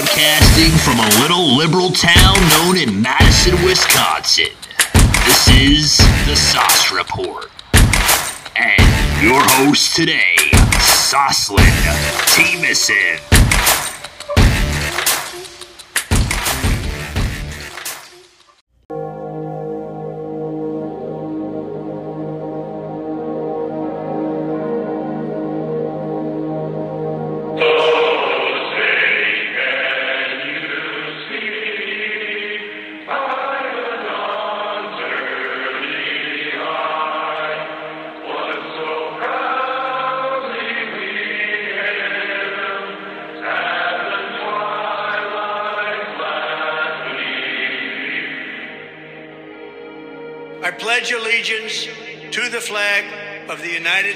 broadcasting from a little liberal town known in Madison, Wisconsin. This is the Sos Report. And your host today, Soslan Temanson.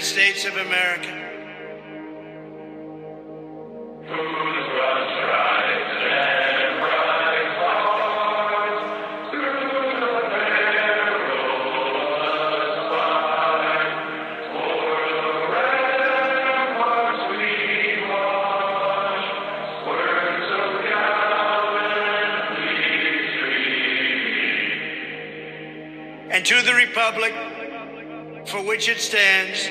States of America. And to the republic for which it stands,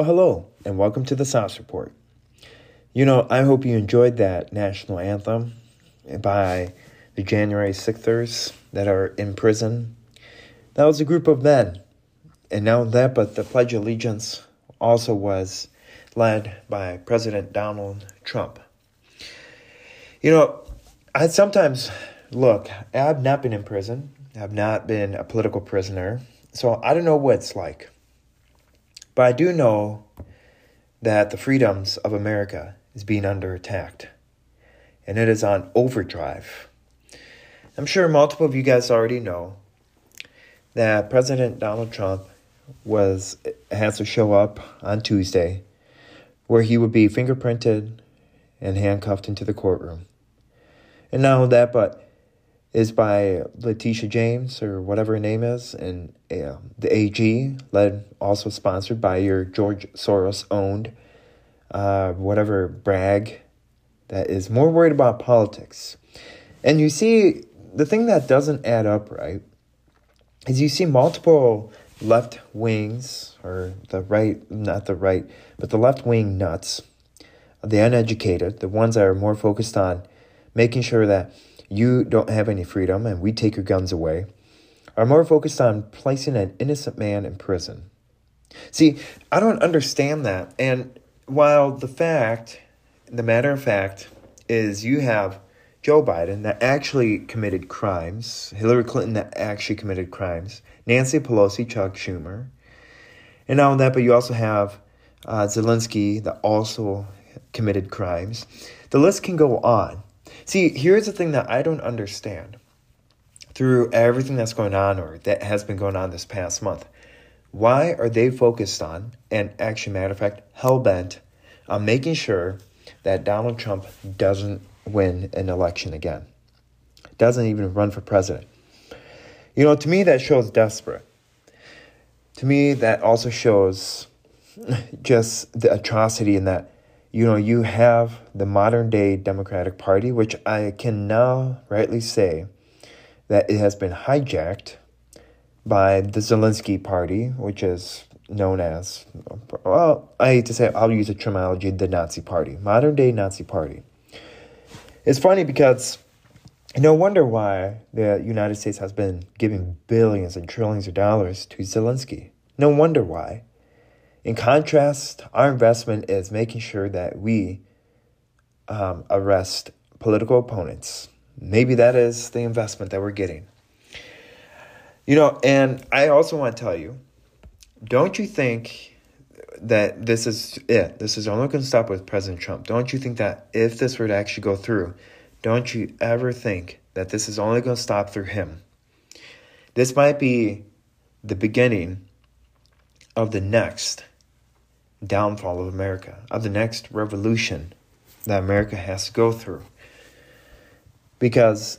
Well, hello, and welcome to the Sos Report. You know, I hope you enjoyed that national anthem by the January 6thers that are in prison. That was a group of men. And now that, but the Pledge of Allegiance also was led by President Donald Trump. You know, I sometimes look, I've not been in prison, I've not been a political prisoner, so I don't know what it's like. But I do know that the freedoms of America is being under attack. And it is on overdrive. I'm sure multiple of you guys already know that President Donald Trump was has to show up on Tuesday where he would be fingerprinted and handcuffed into the courtroom. And not only that, but is by Letitia James or whatever her name is, and uh, the AG, led also sponsored by your George Soros owned uh, whatever brag that is more worried about politics. And you see, the thing that doesn't add up right is you see multiple left wings, or the right, not the right, but the left wing nuts, the uneducated, the ones that are more focused on making sure that you don't have any freedom and we take your guns away, are more focused on placing an innocent man in prison. See, I don't understand that. And while the fact, the matter of fact, is you have Joe Biden that actually committed crimes, Hillary Clinton that actually committed crimes, Nancy Pelosi, Chuck Schumer, and not only that, but you also have uh, Zelensky that also committed crimes. The list can go on. See, here's the thing that I don't understand through everything that's going on or that has been going on this past month. Why are they focused on, and actually, matter of fact, hell bent on making sure that Donald Trump doesn't win an election again? Doesn't even run for president. You know, to me, that shows desperate. To me, that also shows just the atrocity in that you know, you have the modern day Democratic Party, which I can now rightly say that it has been hijacked by the Zelensky party, which is known as, well, I hate to say, it, I'll use a terminology, the Nazi party, modern day Nazi party. It's funny because no wonder why the United States has been giving billions and trillions of dollars to Zelensky. No wonder why. In contrast, our investment is making sure that we um, arrest political opponents. Maybe that is the investment that we're getting. You know, and I also want to tell you don't you think that this is it? This is only going to stop with President Trump. Don't you think that if this were to actually go through, don't you ever think that this is only going to stop through him? This might be the beginning of the next downfall of America, of the next revolution that America has to go through. Because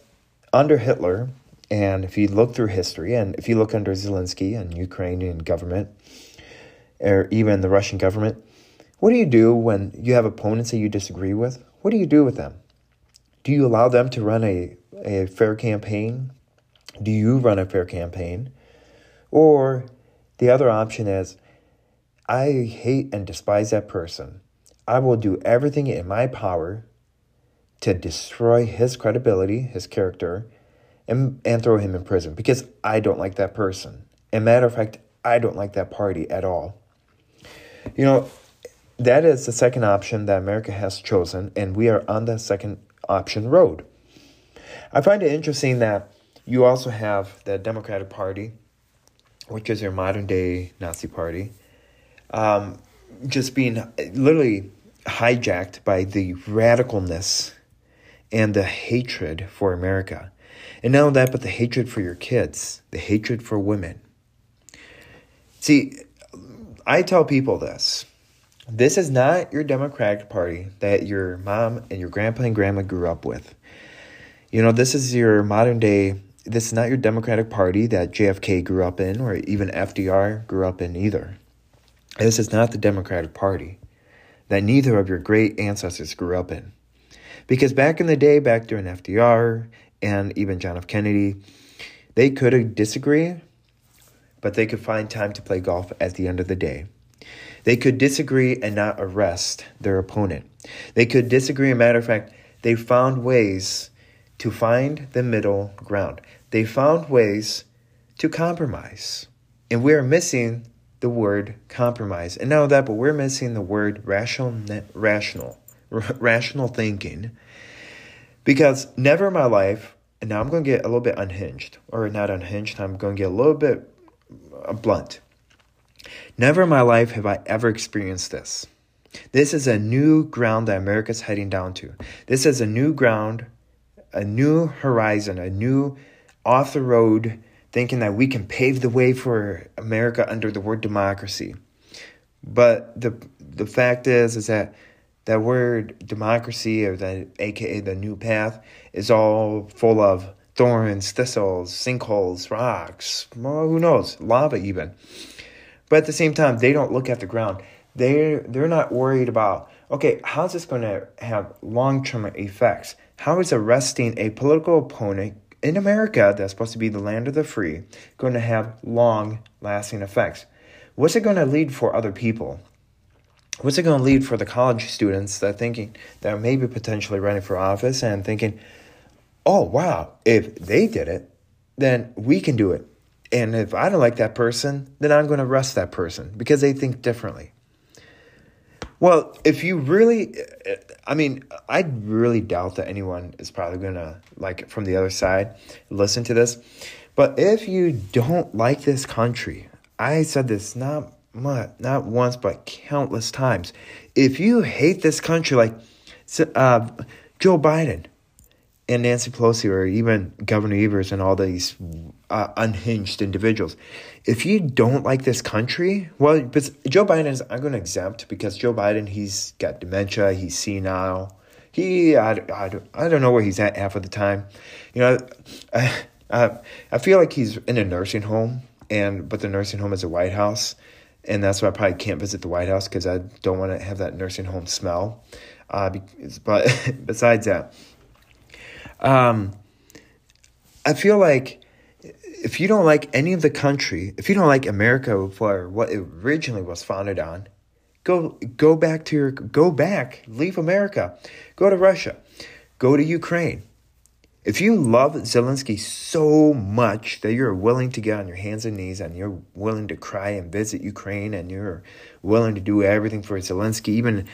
under Hitler, and if you look through history, and if you look under Zelensky and Ukrainian government, or even the Russian government, what do you do when you have opponents that you disagree with? What do you do with them? Do you allow them to run a, a fair campaign? Do you run a fair campaign? Or the other option is, I hate and despise that person. I will do everything in my power to destroy his credibility, his character, and, and throw him in prison because I don't like that person. And matter of fact, I don't like that party at all. You know, that is the second option that America has chosen, and we are on the second option road. I find it interesting that you also have the Democratic Party, which is your modern day Nazi party, um, just being literally hijacked by the radicalness and the hatred for America. And not only that, but the hatred for your kids, the hatred for women. See, I tell people this. This is not your Democratic Party that your mom and your grandpa and grandma grew up with. You know, this is your modern day, this is not your Democratic Party that JFK grew up in or even FDR grew up in either. This is not the Democratic Party that neither of your great ancestors grew up in. Because back in the day, back during FDR and even John F. Kennedy, they could disagree, but they could find time to play golf at the end of the day. They could disagree and not arrest their opponent. They could disagree, a matter of fact, they found ways to find the middle ground. They found ways to compromise. And we are missing the word compromise. And not that, but we're missing the word rational, rational, rational thinking. Because never in my life, and now I'm going to get a little bit unhinged, or not unhinged, I'm going to get a little bit uh, blunt. Never in my life have I ever experienced this. This is a new ground that America's heading down to. This is a new ground, a new horizon, a new off the road thinking that we can pave the way for America under the word democracy. But the the fact is is that that word democracy or that aka the new path is all full of thorns, thistles, sinkholes, rocks, well, who knows, lava even. But at the same time, they don't look at the ground. They're they're not worried about okay, how's this going to have long term effects? How is arresting a political opponent in America, that's supposed to be the land of the free, going to have long lasting effects. What's it going to lead for other people? What's it going to lead for the college students that thinking that maybe potentially running for office and thinking, oh wow, if they did it, then we can do it. And if I don't like that person, then I'm going to arrest that person because they think differently. Well, if you really, I mean, I really doubt that anyone is probably to, like, from the other side, listen to this. But if you don't like this country, I said this not not once, but countless times. If you hate this country, like uh, Joe Biden, and Nancy Pelosi or even Governor Evers and all these uh, unhinged individuals. If you don't like this country, well, Joe Biden is I'm going to exempt because Joe Biden he's got dementia, he's senile. He I, I, I don't know where he's at half of the time. You know, I, I, I feel like he's in a nursing home and but the nursing home is a White House. And that's why I probably can't visit the White House because I don't want to have that nursing home smell. Uh, but besides that, um, I feel like if you don't like any of the country, if you don't like America for what it originally was founded on, go go back to your go back, leave America, go to Russia, go to Ukraine. If you love Zelensky so much that you're willing to get on your hands and knees and you're willing to cry and visit Ukraine and you're willing to do everything for Zelensky, even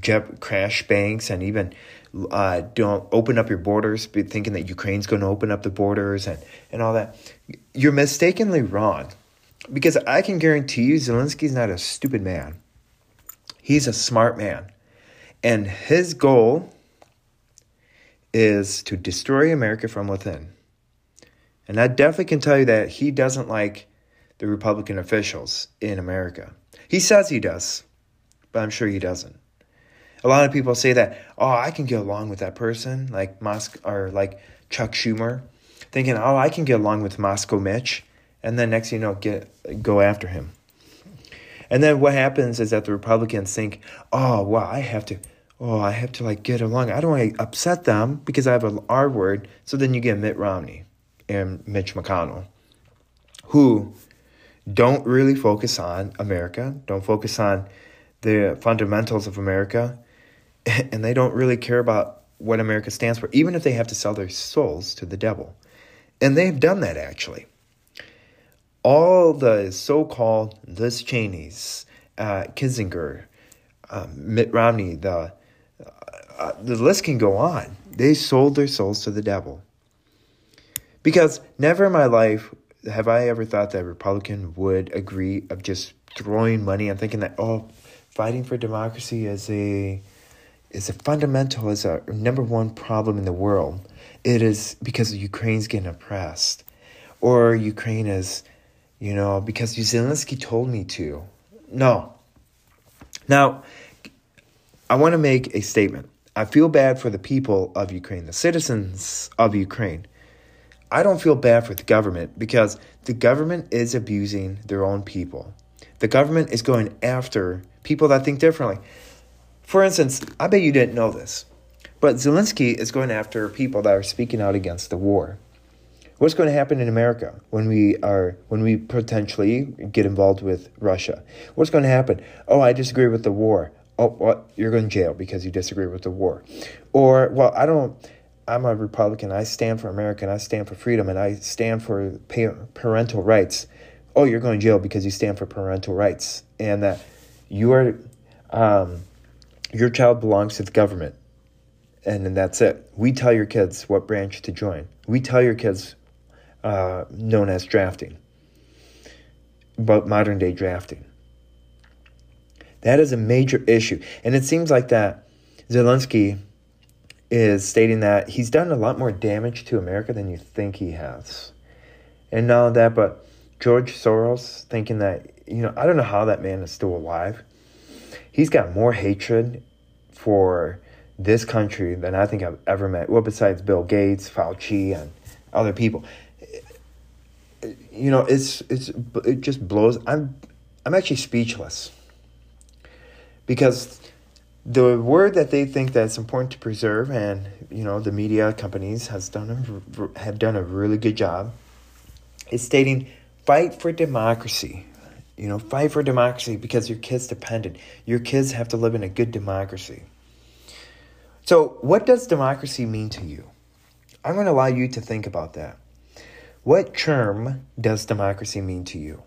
jet crash banks and even uh, don't open up your borders, thinking that Ukraine's going to open up the borders and, and all that, you're mistakenly wrong. Because I can guarantee you, Zelensky's not a stupid man. He's a smart man. And his goal is to destroy America from within. And I definitely can tell you that he doesn't like the Republican officials in America. He says he does, but I'm sure he doesn't. A lot of people say that, oh, I can get along with that person, like Musk or like Chuck Schumer, thinking, oh, I can get along with Moscow Mitch, and then next thing you know, get go after him. And then what happens is that the Republicans think, oh, well, I have to oh, I have to like get along. I don't want to upset them because I have an R word. So then you get Mitt Romney and Mitch McConnell, who don't really focus on America, don't focus on the fundamentals of America, and they don't really care about what America stands for, even if they have to sell their souls to the devil. And they've done that actually. All the so called Liz Cheney's, uh, Kinzinger, uh, Mitt Romney, the uh, the list can go on. They sold their souls to the devil. Because never in my life have I ever thought that a Republican would agree of just throwing money and thinking that oh, fighting for democracy is a is a fundamental is a number one problem in the world. It is because Ukraine's getting oppressed, or Ukraine is, you know, because Zelensky told me to. No. Now, I want to make a statement. I feel bad for the people of Ukraine, the citizens of Ukraine. I don't feel bad for the government because the government is abusing their own people. The government is going after people that think differently. For instance, I bet you didn't know this, but Zelensky is going after people that are speaking out against the war. What's going to happen in America when we are when we potentially get involved with Russia? What's going to happen? Oh, I disagree with the war oh, well, you're going to jail because you disagree with the war. Or, well, I don't, I'm a Republican. I stand for America and I stand for freedom and I stand for parental rights. Oh, you're going to jail because you stand for parental rights and that you are, um, your child belongs to the government. And then that's it. We tell your kids what branch to join. We tell your kids, uh, known as drafting, but modern day drafting. That is a major issue. And it seems like that Zelensky is stating that he's done a lot more damage to America than you think he has. And not only that, but George Soros thinking that, you know, I don't know how that man is still alive. He's got more hatred for this country than I think I've ever met. Well, besides Bill Gates, Fauci, and other people. You know, it's it's it just blows. I'm I'm actually speechless because the word that they think that's important to preserve and you know the media companies has done a, have done a really good job is stating fight for democracy. You know fight for democracy because your kids dependent. Your kids have to live in a good democracy. So what does democracy mean to you? I'm going to allow you to think about that. What term does democracy mean to you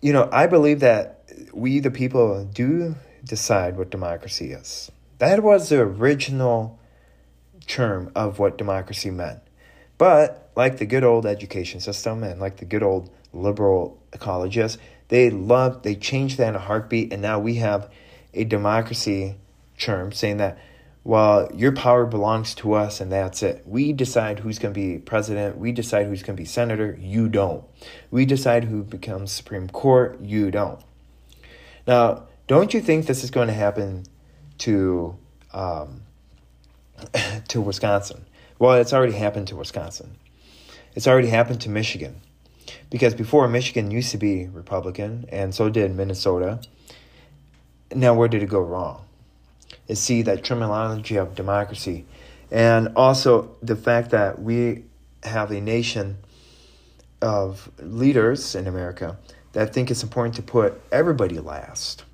you know i believe that we, the people, do decide what democracy is. That was the original term of what democracy meant. But like the good old education system and like the good old liberal colleges, they loved, they changed that in a heartbeat, and now we have a democracy term saying that, well, your power belongs to us and that's it. We decide who's going to be president. We decide who's going to be senator. You don't. We decide who becomes Supreme Court. You don't. Now, don't you think this is going to happen to um, to Wisconsin? Well, it's already happened to Wisconsin. It's already happened to Michigan. Because before Michigan used to be Republican, and so did Minnesota. Now, where did it go wrong? See that terminology of democracy, and also the fact that we have a nation of leaders in America that think it's important to put everybody last.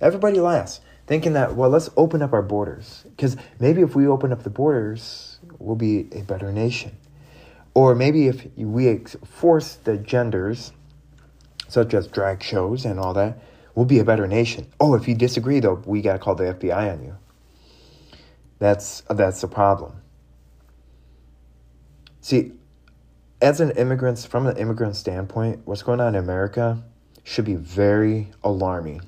Everybody last. Thinking that, well, let's open up our borders. Because maybe if we open up the borders, we'll be a better nation. Or maybe if we force the genders, such as drag shows and all that, we'll be a better nation. Oh, if you disagree, though, we got to call the FBI on you. That's, that's the problem. See, as an immigrant, from an immigrant standpoint, what's going on in America should be very alarming.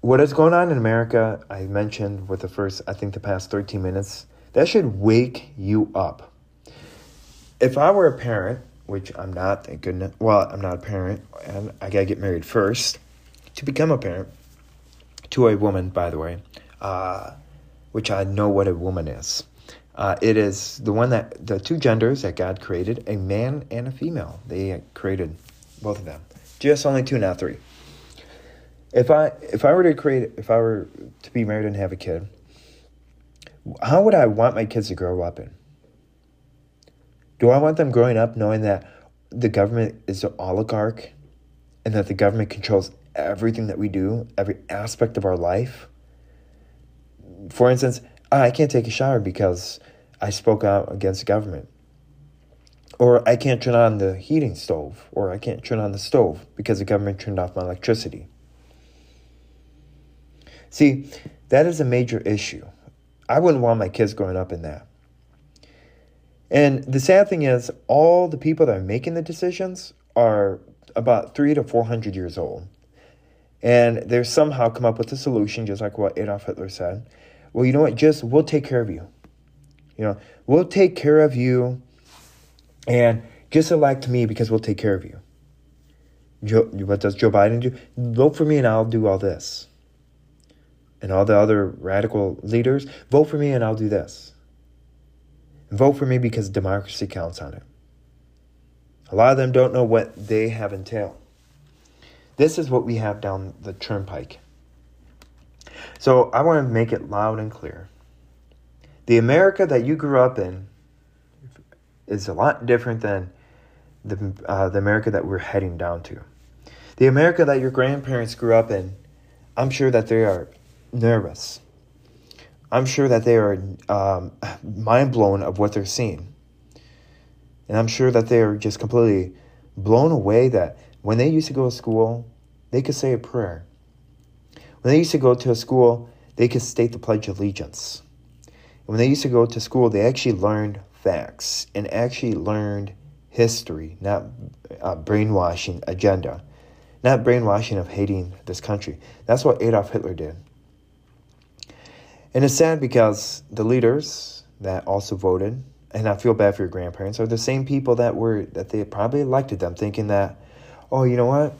What is going on in America, I mentioned with the first, I think the past 13 minutes, that should wake you up. If I were a parent, which I'm not, thank goodness, well, I'm not a parent, and I gotta get married first to become a parent to a woman, by the way, uh, which I know what a woman is. Uh, it is the one that the two genders that God created, a man and a female. They created both of them. Just only two, not three. If I if I were to create if I were to be married and have a kid, how would I want my kids to grow up in? Do I want them growing up knowing that the government is an oligarch and that the government controls everything that we do, every aspect of our life? For instance, ah, I can't take a shower because I spoke out against the government. Or I can't turn on the heating stove, or I can't turn on the stove because the government turned off my electricity. See, that is a major issue. I wouldn't want my kids growing up in that. And the sad thing is, all the people that are making the decisions are about three to 400 years old. And they've somehow come up with a solution, just like what Adolf Hitler said. Well, you know what? Just we'll take care of you. You know, we'll take care of you and just elect me because we'll take care of you. Joe, what does Joe Biden do? Vote for me and I'll do all this. And all the other radical leaders, vote for me and I'll do this. Vote for me because democracy counts on it. A lot of them don't know what they have entailed. This is what we have down the turnpike. So I want to make it loud and clear. The America that you grew up in is a lot different than the, uh, the America that we're heading down to. The America that your grandparents grew up in, I'm sure that they are nervous. I'm sure that they are um, mind blown of what they're seeing. And I'm sure that they are just completely blown away that when they used to go to school, they could say a prayer. When they used to go to a school, they could state the Pledge of Allegiance when they used to go to school, they actually learned facts and actually learned history, not uh, brainwashing agenda, not brainwashing of hating this country. That's what Adolf Hitler did. And it's sad because the leaders that also voted, and I feel bad for your grandparents, are the same people that were that they probably elected them, thinking that, oh, you know what,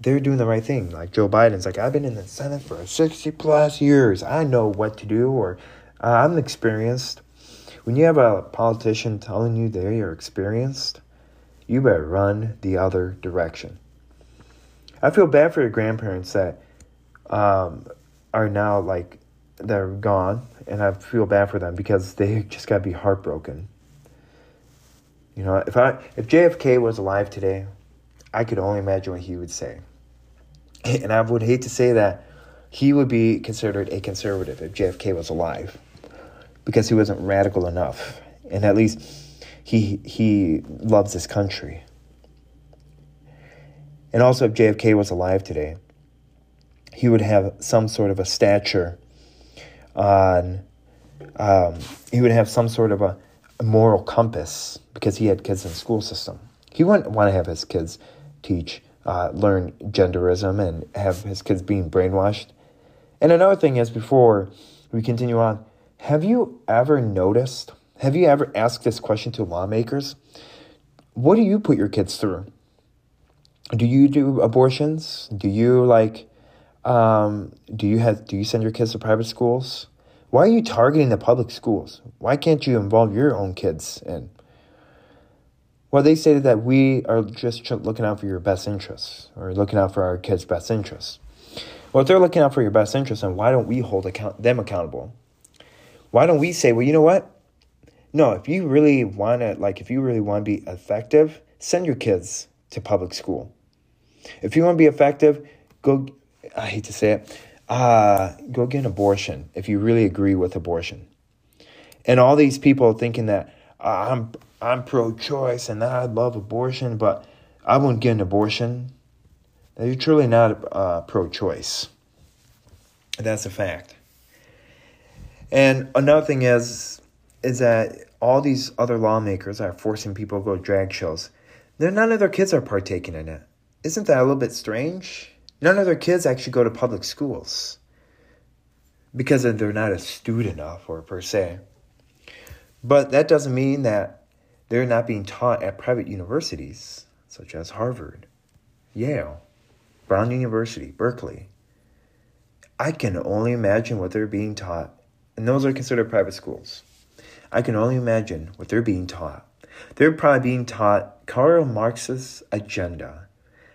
they're doing the right thing. Like Joe Biden's like, I've been in the Senate for sixty plus years. I know what to do, or uh, I'm experienced. When you have a politician telling you they are experienced, you better run the other direction. I feel bad for your grandparents that um, are now like they're gone, and I feel bad for them because they just got to be heartbroken. You know, if I if JFK was alive today, I could only imagine what he would say. And I would hate to say that he would be considered a conservative if JFK was alive because he wasn't radical enough. And at least he he loves this country. And also if JFK was alive today, he would have some sort of a stature on um, he would have some sort of a, moral compass because he had kids in the school system. He wouldn't want to have his kids teach, uh, learn genderism and have his kids being brainwashed. And another thing is, before we continue on, have you ever noticed? Have you ever asked this question to lawmakers? What do you put your kids through? Do you do abortions? Do you like um, do you have do you send your kids to private schools? Why are you targeting the public schools? Why can't you involve your own kids in? Well, they say that we are just looking out for your best interests or looking out for our kids' best interests. Well, if they're looking out for your best interests, then why don't we hold account- them accountable? Why don't we say, well, you know what? No, if you really want to, like, if you really want to be effective, send your kids to public school. If you want to be effective, go, I hate to say it, uh, go get an abortion if you really agree with abortion. And all these people thinking that uh, I'm, I'm pro choice and I love abortion, but I won't get an abortion. You're truly not uh, pro choice. That's a fact. And another thing is, is that all these other lawmakers are forcing people to go to drag shows. None of their kids are partaking in it. Isn't that a little bit strange? None of their kids actually go to public schools because they're not astute enough, or per se. But that doesn't mean that they're not being taught at private universities such as Harvard, Yale, Brown University, Berkeley. I can only imagine what they're being taught, and those are considered private schools. I can only imagine what they're being taught. They're probably being taught Karl Marx's agenda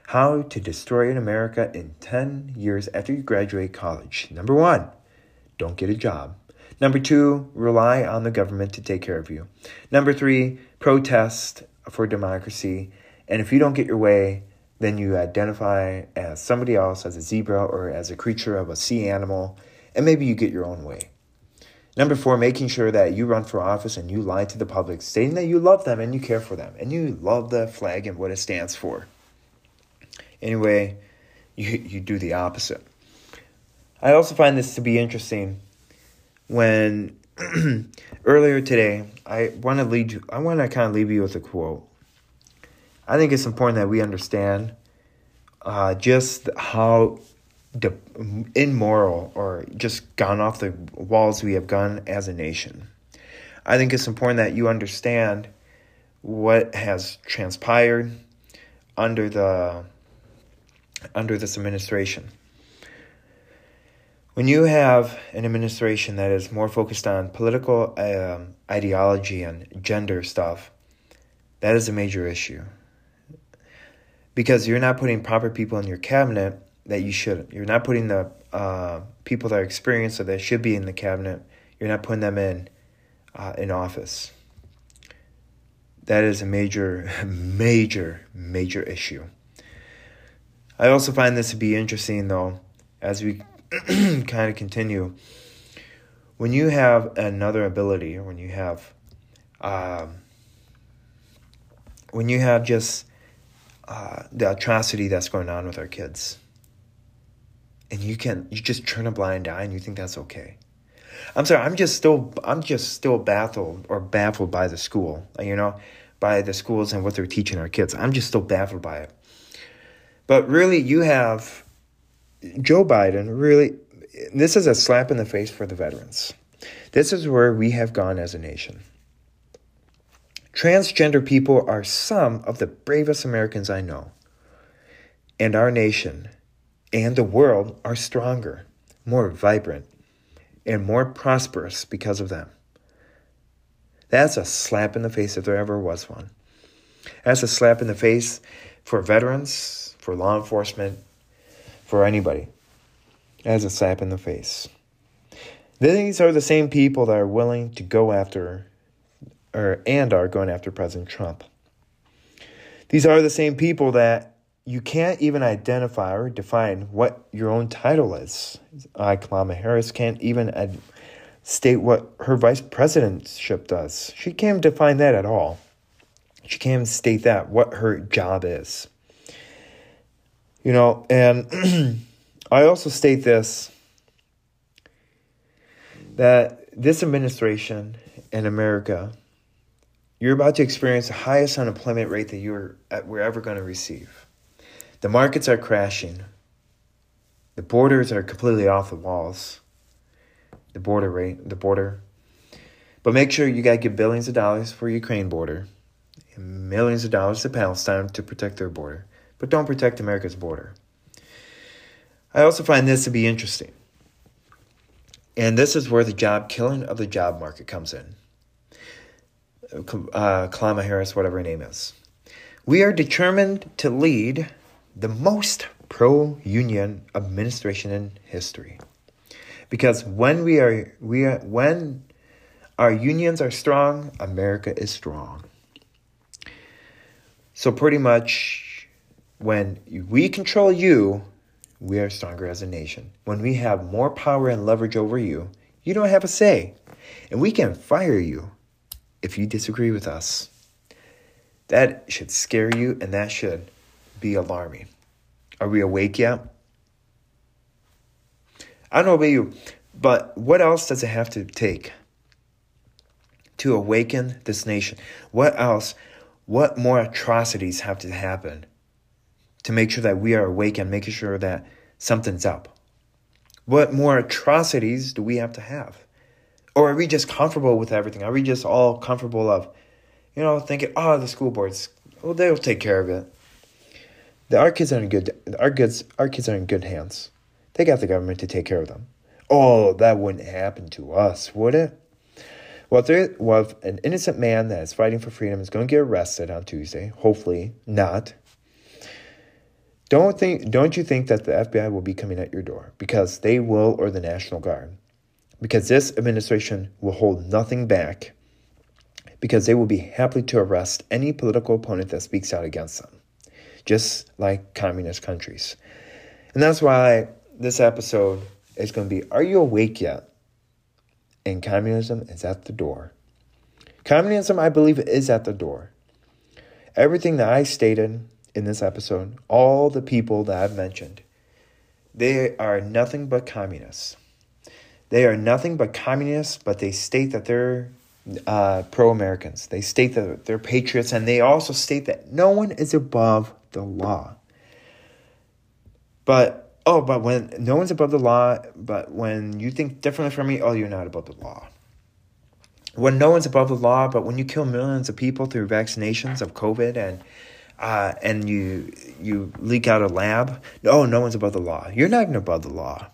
how to destroy an America in 10 years after you graduate college. Number one, don't get a job. Number two, rely on the government to take care of you. Number three, protest for democracy. And if you don't get your way, then you identify as somebody else, as a zebra or as a creature of a sea animal, and maybe you get your own way. Number four, making sure that you run for office and you lie to the public, stating that you love them and you care for them and you love the flag and what it stands for. Anyway, you, you do the opposite. I also find this to be interesting when earlier today I want to lead you I want to kind of leave you with a quote. I think it's important that we understand uh, just how de- immoral or just gone off the walls we have gone as a nation. I think it's important that you understand what has transpired under the under this administration. When you have an administration that is more focused on political um, ideology and gender stuff, that is a major issue. Because you're not putting proper people in your cabinet that you shouldn't. You're not putting the uh, people that are experienced or that should be in the cabinet, you're not putting them in uh, in office. That is a major, major, major issue. I also find this to be interesting, though, as we kind of continue. When you have another ability, when you have, um, when you have just uh, the atrocity that's going on with our kids, and you can you just turn a blind eye and you think that's okay. I'm sorry, I'm just still I'm just still baffled or baffled by the school, you know, by the schools and what they're teaching our kids. I'm just still baffled by it. But really, you have Joe Biden really, this is a slap in the face for the veterans. This is where we have gone as a nation. Transgender people are some of the bravest Americans I know. And our nation and the world are stronger, more vibrant, and more prosperous because of them. That's a slap in the face if there ever was one. That's a slap in the face for veterans, for law enforcement, for anybody, as a slap in the face. These are the same people that are willing to go after, or and are going after President Trump. These are the same people that you can't even identify or define what your own title is. I, Kamala Harris, can't even ad- state what her vice presidentship does. She can't define that at all. She can't state that, what her job is. You know, and I also state this that this administration in America, you're about to experience the highest unemployment rate that you're uh, we're ever going to receive. The markets are crashing. The borders are completely off the walls. The border rate, the border. But make sure you got to give billions of dollars for Ukraine border and millions of dollars to Palestine to protect their border but don't protect America's border. I also find this to be interesting. And this is where the job killing of the job market comes in. Uh, Kamala Harris, whatever her name is. We are determined to lead the most pro union administration in history. Because when we are, we are, when our unions are strong, America is strong. So, pretty much, when we control you, we are stronger as a nation. When we have more power and leverage over you, you don't have a say. And we can fire you if you disagree with us. That should scare you and that should be alarming. Are we awake yet? I don't know about you, but what else does it have to take to awaken this nation? What else? What more atrocities have to happen to make sure that we are awake and making sure that something's up? What more atrocities do we have to have? Or are we just comfortable with everything? Are we just all comfortable of, you know, thinking, oh, the school boards, well, they'll take care of it. The, our kids are in good, our kids, our kids are in good hands. They got the government to take care of them. Oh, that wouldn't happen to us, would it? Well, if, there, well, if an innocent man that is fighting for freedom is going to get arrested on Tuesday, hopefully not, don't think don't you think that the FBI will be coming at your door because they will or the National Guard. Because this administration will hold nothing back because they will be happy to arrest any political opponent that speaks out against them. Just like communist countries. And that's why this episode is going to be Are you awake yet? And communism is at the door. Communism, I believe, is at the door. Everything that I stated in this episode, all the people that I've mentioned, they are nothing but communists. They are nothing but communists, but they state that they're uh, pro Americans. They state that they're patriots, and they also state that no one is above the law. But, oh, but when no one's above the law, but when you think differently from me, oh, you're not above the law. When no one's above the law, but when you kill millions of people through vaccinations of COVID and uh, and you you leak out a lab. oh, no one's above the law. You're not even above the law.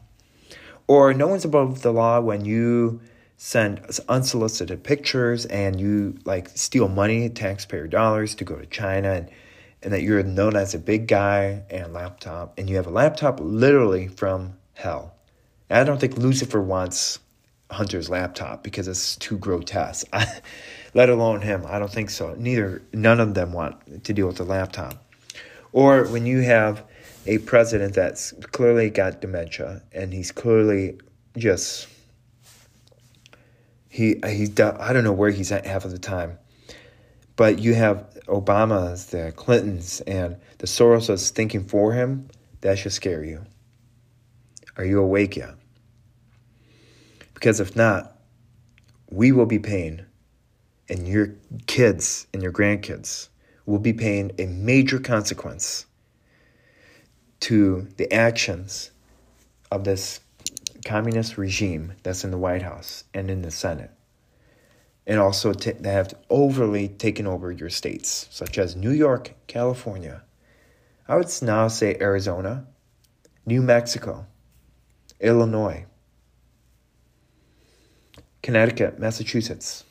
Or no one's above the law when you send unsolicited pictures and you like steal money, taxpayer dollars to go to China and and that you're known as a big guy and laptop and you have a laptop literally from hell. I don't think Lucifer wants Hunter's laptop because it's too grotesque. let alone him. I don't think so. Neither, none of them want to deal with the laptop. Or when you have a president that's clearly got dementia and he's clearly just he he's I don't know where he's at half of the time, but you have Obama's, the Clintons, and the Soroses thinking for him. That should scare you. Are you awake yet? Because if not, we will be paying and your kids and your grandkids will be paying a major consequence to the actions of this communist regime that's in the White House and in the Senate. And also, t- they have overly taken over your states, such as New York, California. I would now say Arizona, New Mexico, Illinois, Connecticut, Massachusetts.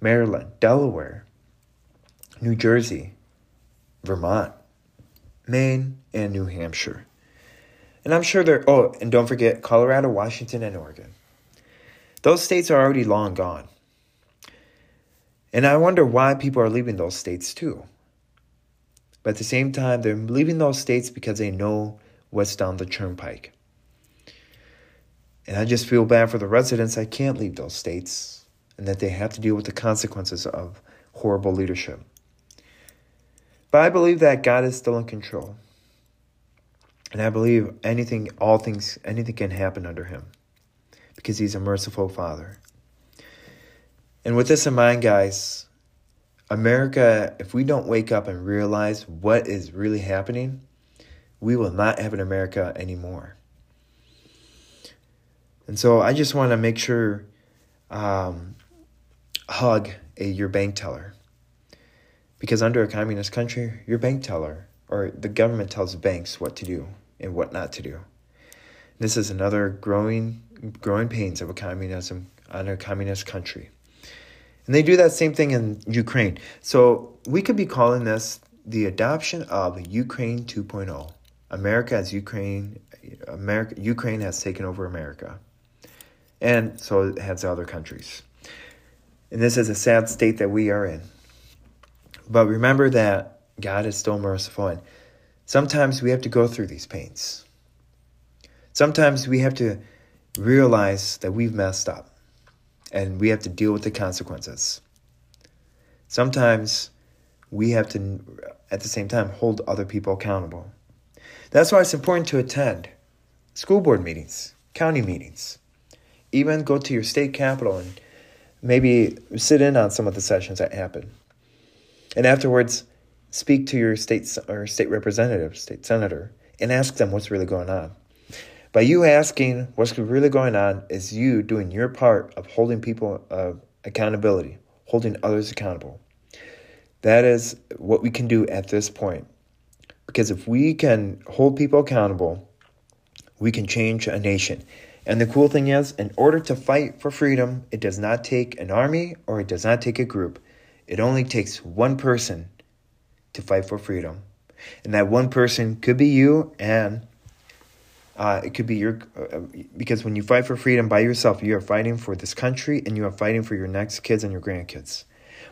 Maryland, Delaware, New Jersey, Vermont, Maine, and New Hampshire. And I'm sure they're, oh, and don't forget Colorado, Washington, and Oregon. Those states are already long gone. And I wonder why people are leaving those states too. But at the same time, they're leaving those states because they know what's down the turnpike. And I just feel bad for the residents. I can't leave those states and that they have to deal with the consequences of horrible leadership. But I believe that God is still in control. And I believe anything, all things, anything can happen under Him because He's a merciful Father. And with this in mind, guys, America, if we don't wake up and realize what is really happening, we will not have an America anymore. And so I just want to make sure um, hug a, your bank teller. Because under a communist country, your bank teller or the government tells banks what to do and what not to do. This is another growing growing pains of a communism under a communist country. And they do that same thing in Ukraine. So we could be calling this the adoption of Ukraine 2.0. America as Ukraine America Ukraine has taken over America. And so it has other countries. And this is a sad state that we are in. But remember that God is still merciful. And sometimes we have to go through these pains. Sometimes we have to realize that we've messed up and we have to deal with the consequences. Sometimes we have to, at the same time, hold other people accountable. That's why it's important to attend school board meetings, county meetings, even go to your state capital and maybe sit in on some of the sessions that happen. And afterwards, speak to your state or state representative, state senator, and ask them what's really going on. By you asking what's really going on is you doing your part of holding people uh, accountability, holding others accountable. That is what we can do at this point. Because if we can hold people accountable, we can change a nation. And the cool thing is, in order to fight for freedom, it does not take an army or it does not take a group. It only takes one person to fight for freedom. And that one person could be you, and uh, it could be your. Uh, because when you fight for freedom by yourself, you are fighting for this country and you are fighting for your next kids and your grandkids.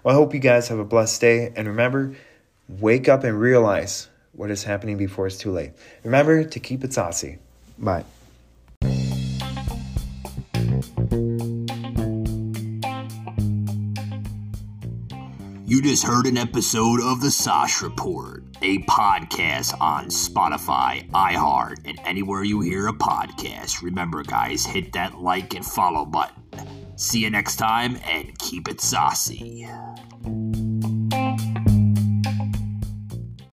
Well, I hope you guys have a blessed day. And remember, wake up and realize what is happening before it's too late. Remember to keep it Sossy. Bye. You just heard an episode of The Sos Report, a podcast on Spotify, iHeart, and anywhere you hear a podcast. Remember, guys, hit that like and follow button. See you next time and keep it Sossy.